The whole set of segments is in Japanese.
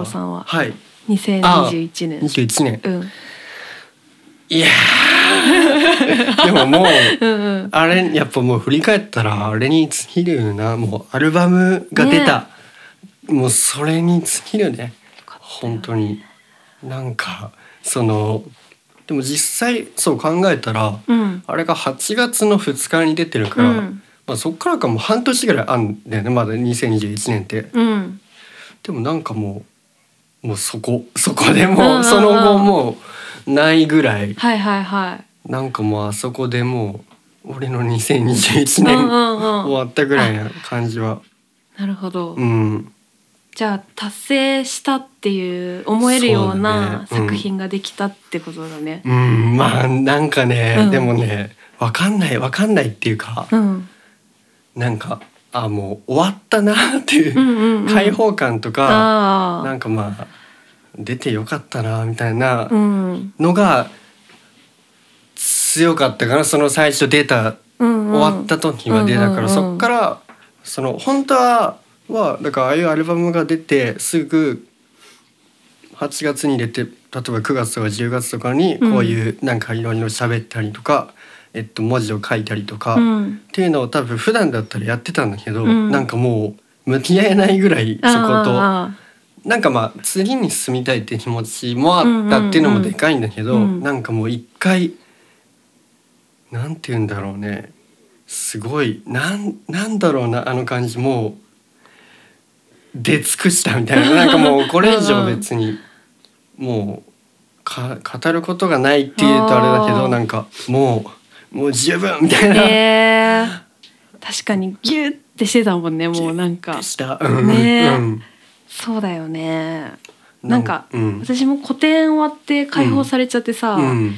藤さんは？はい。2021年。21年。うん。いやー。でももううんうん。あれやっぱもう振り返ったらあれに尽きるよなもうアルバムが出た、もうそれに尽きるね。本当に。なんかそのでも実際そう考えたら、うん。あれが8月の2日に出てるから、うん。まあ、そっからかもう半年ぐらいあんだよねまだ2021年って。うん。でもなんかもうもうそこそこでうんうんうもうん。その後もうないぐらい。はいはいはい。なんかもうあそこでもう俺の2021年うんうんうん。終わったぐらいな感じは。なるほど、うん。じゃあ達成したっていう思えるような作品ができたってことだね。うん。まあなんかね、うん。でもねわかんないわかんないっていうか、うん、なんかあもう終わったなっていう、うんうんうん。開放感とか、なんかまあ出てよかったなみたいなうん、のが強かったかなその最初出たうんうん、終わった時は出たから、うんうんうん。そっからその本当ははだからああいうアルバムが出てすぐ8月に出て例えば9月とか10月とかにこういうなんかいろいろ喋ったりとか、えっと、文字を書いたりとか、っうん、ていうのを多分普段だったらやってたんだけど、うん。なんかもう向き合えないぐらいそこと。あなんかまあ次に進みたいって気持ちもあったっていうのもでかいんだけど、うんうんうんなんかもう一回なんて言うんだろうね。すごいなんなんだろうなあの感じもう出尽くしたみたいな。なんかもうこれ以上別にもうか語ることがないっていうとあれだけどなんかもうもう十分みたいあ、な。え。ー、確かにギュッてしてたもんねもうなんか。でした。うん。ねえ。うんそうだよね。なんか、うん。私も個展終わって解放されちゃってさ、うん。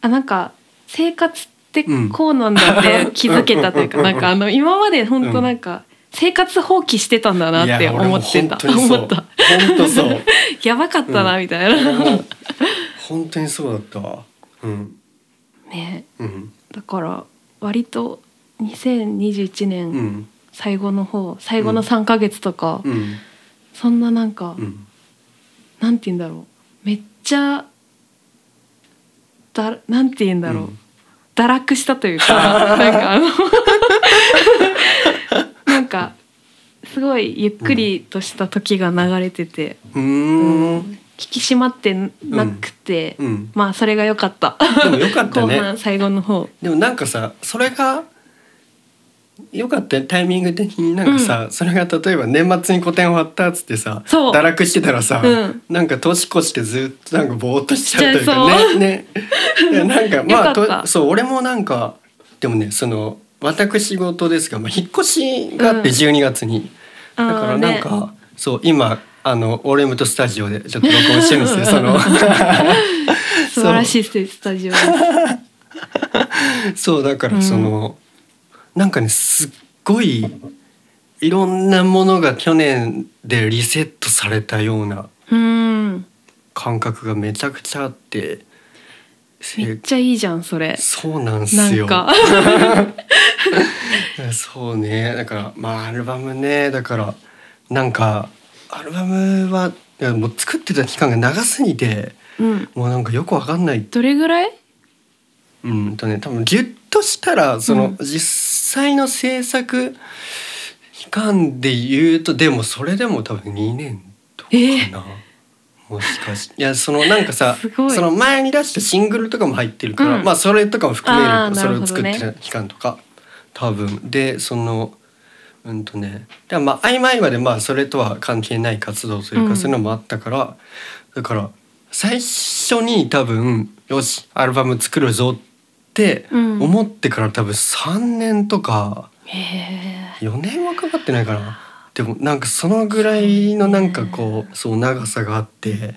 あなんか生活ってうん。こうなんだって気づけたというか、うん。なんかあの今まで本当なんか生活放棄してたんだなって思ってた。思った。本当そう。やばかったなみたいな、本当にそうだったわ。うん。ね。うん。だから割と2021う年ん最後の方最後の3ヶ月とか、うんそんななんか、うん。なんて言うんだろう。めっちゃだなんて言うんだろう、うん。堕落したというか なんかあの なんかすごいゆっくりとした時が流れてて、うん。ん引き締まってなくて、うん。まあそれが良かった。でもよかった 後ね半最後の方。でもなんかさそれがよかったよタイミング的になんかさ、それが例えば年末に個展終わったっつってさ堕落してたらさ、うん。なんか年越してずっとなんかぼーっとしちゃうというかね。ね。なんかまあとそう俺もなんかでもねその私事ですが、まあ、引っ越しがあってうん。12月に、だからなんか、ねそう今あのオーレムとスタジオでちょっと録音してるんですよその。素晴らしいスタジオ そうだからその、なんかねすっごいいろんなものが去年でリセットされたようなうん感覚がめちゃくちゃあってせめっちゃいいじゃんそれ。そうなんすよ。なんか。そうね。だからまあアルバムね。だからなんかアルバムはもう作ってた期間が長すぎてうん。もうなんかよくわかんない。どれぐらい？うんとね多分ギュッとしたらその、うん。実際の制作期間で言うとでもそれでも多分2年とかかな、もしかしていやそのなんかさその前に出したシングルとかも入ってるから、うん。まあそれとかも含めるそれを作ってた期間とか、多分。でそのうんとねでもまあ合間合間でまあそれとは関係ない活動というか、うん。そういうのもあったからだから最初に多分よしアルバム作るぞってうん。思ってから多分3年とかへえ4年はかかってないかな。でもなんかそのぐらいのなんかこうそう長さがあって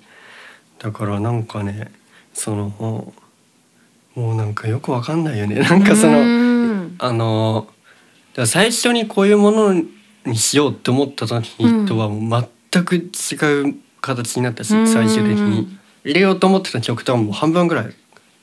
だからなんかねそのもうなんかよくわかんないよね。なんかそのうん。あの最初にこういうものにしようって思った時とは全く違う形になったし、うん。最終的に。入れようと思ってた曲とはもう半分ぐらい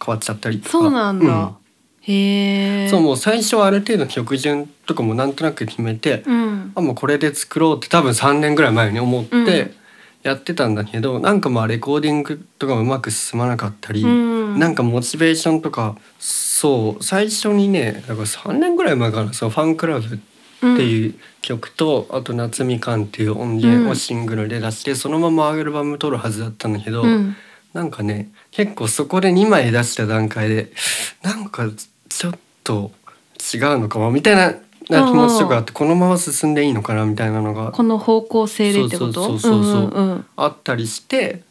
変わっちゃったりとか。そうなんだ、うん。へえそうもう最初はある程度曲順とかもなんとなく決めて、うん。あもうこれで作ろうって多分3年ぐらい前に思って、うん。やってたんだけどなんかまあレコーディングとかうまく進まなかったり、うん。なんかモチベーションとかそう最初にねだから3年ぐらい前かなそのファンクラブっていう曲と、あと「夏みかん」っていう音源をシングルで出して、そのままアルバム撮るはずだったんだけど、うんなんかね結構そこで2枚出した段階でなんかちょっと違うのかもみたいなな気持ちとかあってこのまま進んでいいのかなみたいなのが。この方向性でってこと？そうそうそうそうう。んうんうん。あったりして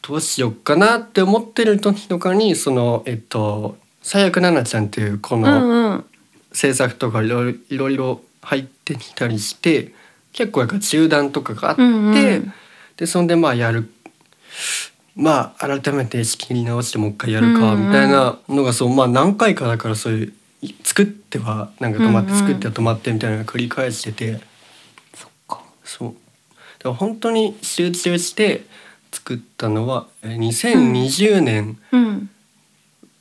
どうしよっかなって思ってる時とかにそのえっと最悪奈々ちゃんっていうこうの制作とかいろいろいろいろ入ってきたりして結構やっぱ中断とかがあって、うんうん。でそんでまあやるまあ改めて仕切り直してもう一回やるかみたいなのがそうまあ何回かだからそういうい作ってはなんか止まって作っては止まってみたいなのを繰り返してて。そっか。そう。だから本当に集中して作ったのはえー2020年うん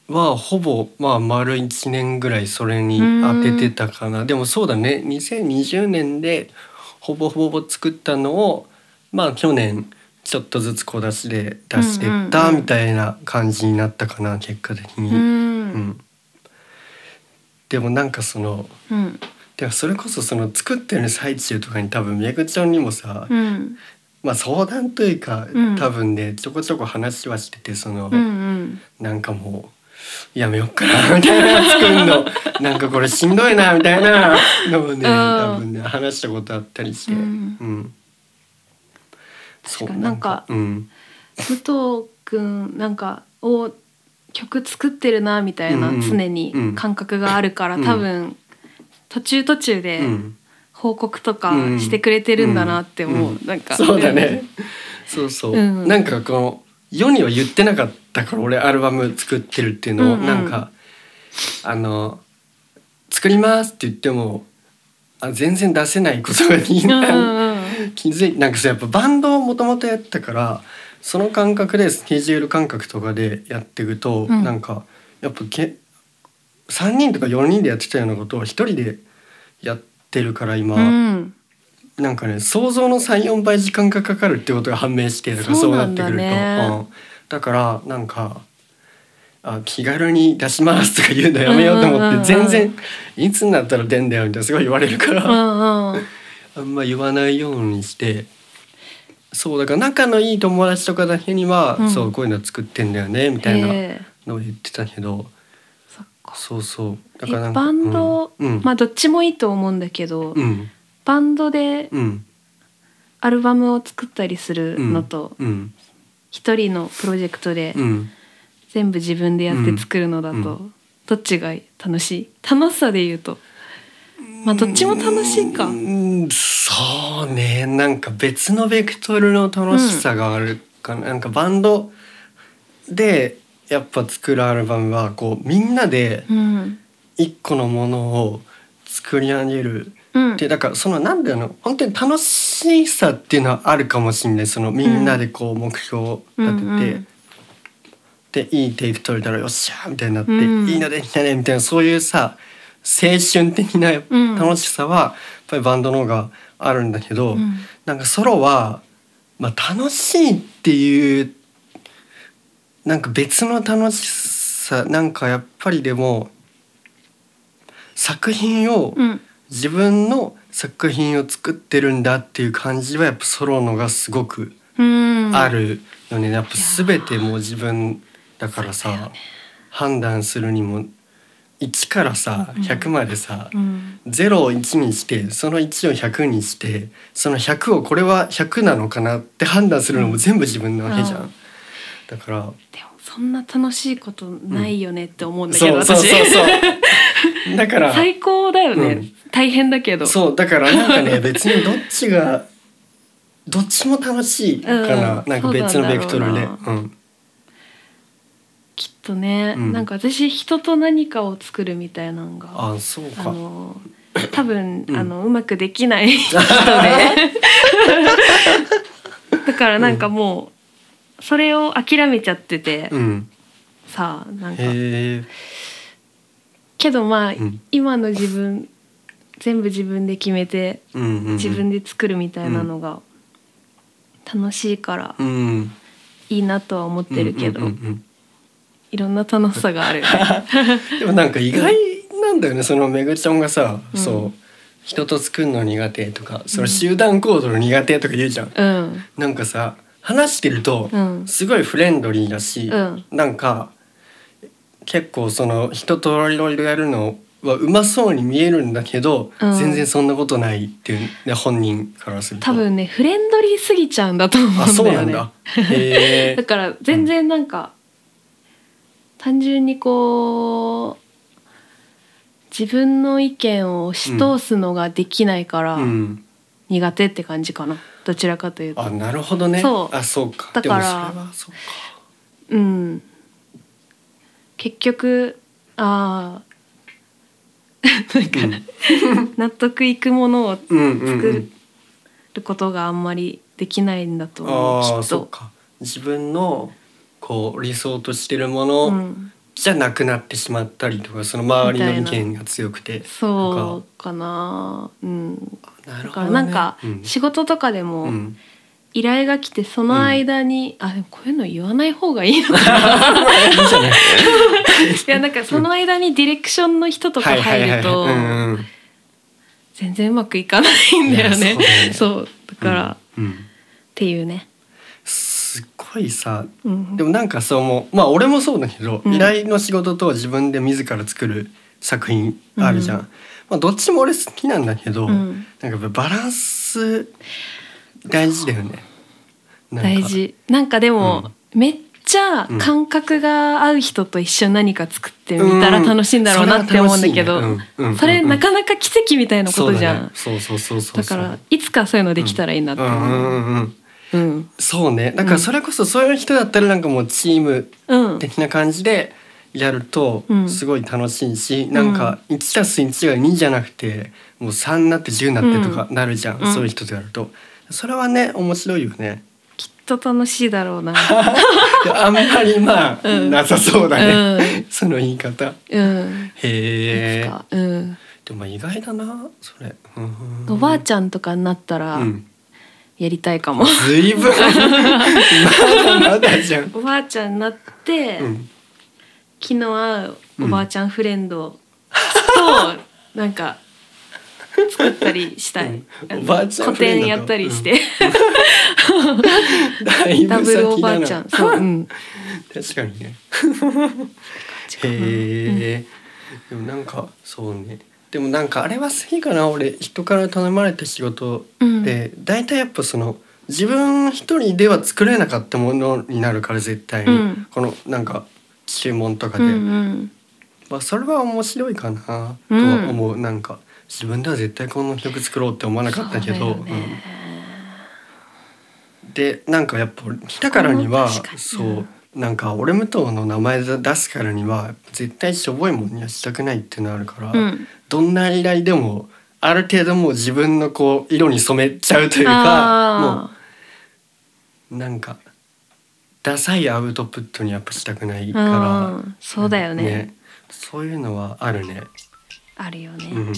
はほぼまあ丸1年ぐらいそれに当ててたかな。でもそうだね。2020年でほぼほぼ作ったのをまあ去年ちょっとずつ小出しで出してったみたいな感じになったかな結果的に。ううん。んでもなんかそのうん。でもそれこそその作ってる最中とかに多分めぐちゃんにもさ、うん。まあ相談というか、うん。多分ねちょこちょこ話はしててその、うんうん。なんかもうやめよっかなみたいな作るの。なんかこれしんどいなみたいなのをね多分ね話したことあったりして、うん。うん確かに。なんかうん。武藤くんなんかを曲作ってるなみたいな常に感覚があるからうん。多分途中途中うでん。報告とかしてくれてるんだなって思う。うん。なんか。そうだね、そうそう、うん。なんかこの世には言ってなかったから俺アルバム作ってるっていうのを、うんうん。なんかあの作りますって言ってもあ全然出せないことがいいうんうんな、うん気づいなんかさやっぱバンドをもともとやってたからその感覚でスケジュール感覚とかでやっていくと、うん。なんかやっぱけ3人とか4人でやってたようなことを1人でやってるから今、うん。なんかね想像の34倍時間がかかるってことが判明してだからそうなってくると。ねうん。だからなんかあ気軽に出しますとか言うのやめようと思って、全然いつになったら出んだよみたいなすごい言われるから、あんま言わないようにしてそうだから仲のいい友達とかだけには、うん。そうこういうの作ってんだよねみたいなのを言ってたけどそっか。そうそう。だえからなんかバンドうん。うん。まあどっちもいいと思うんだけどうん。バンドでうん。アルバムを作ったりするのとうん。一人のプロジェクトでうん。全部自分でやって作るのだと、うん。どっちが楽しい？楽しさで言うとまあどっちも楽しいか。うんそうね。なんか別のベクトルの楽しさがあるかな,、なんかバンドでやっぱ作るアルバムはこうみんなでうん。一個のものを作り上げるうん。でだからそのなんだろうな本当に楽しさっていうのはあるかもしれない。そのみんなでこう目標を立てて、うんうん。でいいテイク取れたらよっしゃーみたいになって、うん。いいのできたねみたいなそういうさ青春的なうん。楽しさはやっぱりバンドの方があるんだけど、うん。なんかソロは、まあ、楽しいっていうなんか別の楽しさなんかやっぱりでも作品を、うん。自分の作品を作ってるんだっていう感じはやっぱソロのがすごくうん。あるよね、やっぱ全てもう自分だからさ、判断するにも1からさうん。100までさ、うん。0を1にしてその1を100にしてその100をこれは100なのかなって判断するのも全部自分なわけじゃん。うん。だから。でもそんな楽しいことないよねって思うんだけど、そうそう私そうそう。だから。最高だよね、うん。大変だけど。そうだからなんかね 別にどっちがどっちも楽しいかな、うん。なんか別のベクトルで。そうなんだうんとね、うん。なんか私人と何かを作るみたいなのがあそうあか。の多分、うん。あのうまくできない 人で。だからなんかもうそれを諦めちゃってて、うん。さあなんか。へえ。けどまあ、うん。今の自分全部自分で決めてうんうんうん。自分で作るみたいなのが楽しいからうん。いいなとは思ってるけど、うんうんうんいろんな楽しさがある でもなんか意外なんだよねそのめぐちゃんがさ、うん。そう人と作るの苦手とかその集団行動の苦手とか言うじゃん、うん。なんかさ話してるとうん。すごいフレンドリーだし、うん。なんか結構その人といろいろやるのはうまそうに見えるんだけど、うん。全然そんなことないっていう、ね、本人からすると。多分ねフレンドリーすぎちゃうんだと思うんだよね。あそうなんだ。へ だえから全然なんか、単純にこう自分の意見を押し通すのができないからうん。苦手って感じかな、どちらかというと。あなるほどね。そう。あそうか。だからうん。結局ああ なんか、納得いくものをうんうんうん。作ることがあんまりできないんだと思う、ああきっと。そうか。自分のこう理想としてるもの、うん。じゃなくなってしまったりとかその周りの意見が強くて。そうかな。うん。なるほどね。なんかうん。仕事とかでもうん。依頼が来てその間に、あでもこういうの言わない方がいいのかな。い やなんかその間にディレクションの人とか入ると全然うまくいかないんだよね。そうだから、っうん。うん。ていうね、ごいさ。うん、でもなんかそう思う。まあ俺もそうだけど、うん。依頼の仕事と自分で自ら作る作品あるじゃん、うん。まあどっちも俺好きなんだけど、うん。なんかバランス大事だよね。大事。なんかでも、めっちゃ感覚が合う人と一緒に何か作ってみたら楽しいんだろうなって思うんだけど、うん。それなかなか奇跡みたいなことじゃん、そうだね。そうそうそうそうだからいつかそういうのできたらいいなって思う、うん。うんうんうんうんそうね。だからそれこそそういう人だったらなんかもうチームうん。的な感じでやるとうん。すごい楽しいし、なんか 1+1 が2じゃなくてもう3になって10になってとかなるじゃん、うん。そういう人とやると。それはね面白いよね。きっと楽しいだろうな。であんまりまあ、うん。なさそうだね、うん。その言い方。うん。いへえ。うん。でも意外だなそれ、うん。おばあちゃんとかになったらうんやりたいかも、ずいぶん。まだまだじゃん、おばあちゃんになって、うん、気の合うおばあちゃんフレンドとなんか作ったりしたい、うん。おばあちゃん個フレンドと。展やったりして、だいぶダブルおばあちゃん。そう、うん、確かにね。へえ、でもなんかそうねでもなんかあれは好きかな俺人から頼まれた仕事うん。で、大体やっぱその自分一人では作れなかったものになるから絶対に、うん。このなんか注文とかで、うんうん。まあ、それは面白いかなとは思う、なんか自分では絶対この曲作ろうって思わなかったけど、でなんかやっぱ来たからにはそうなんか俺武藤の名前出すからには絶対しょぼいもんにはしたくないっていうのあるから、うん。どんな依頼でもある程度もう自分のこう色に染めちゃうというかもあうなんかダサいアウトプットにやっぱしたくないーから、うん。そうだよね。そういうのはあるね。あるよね、うん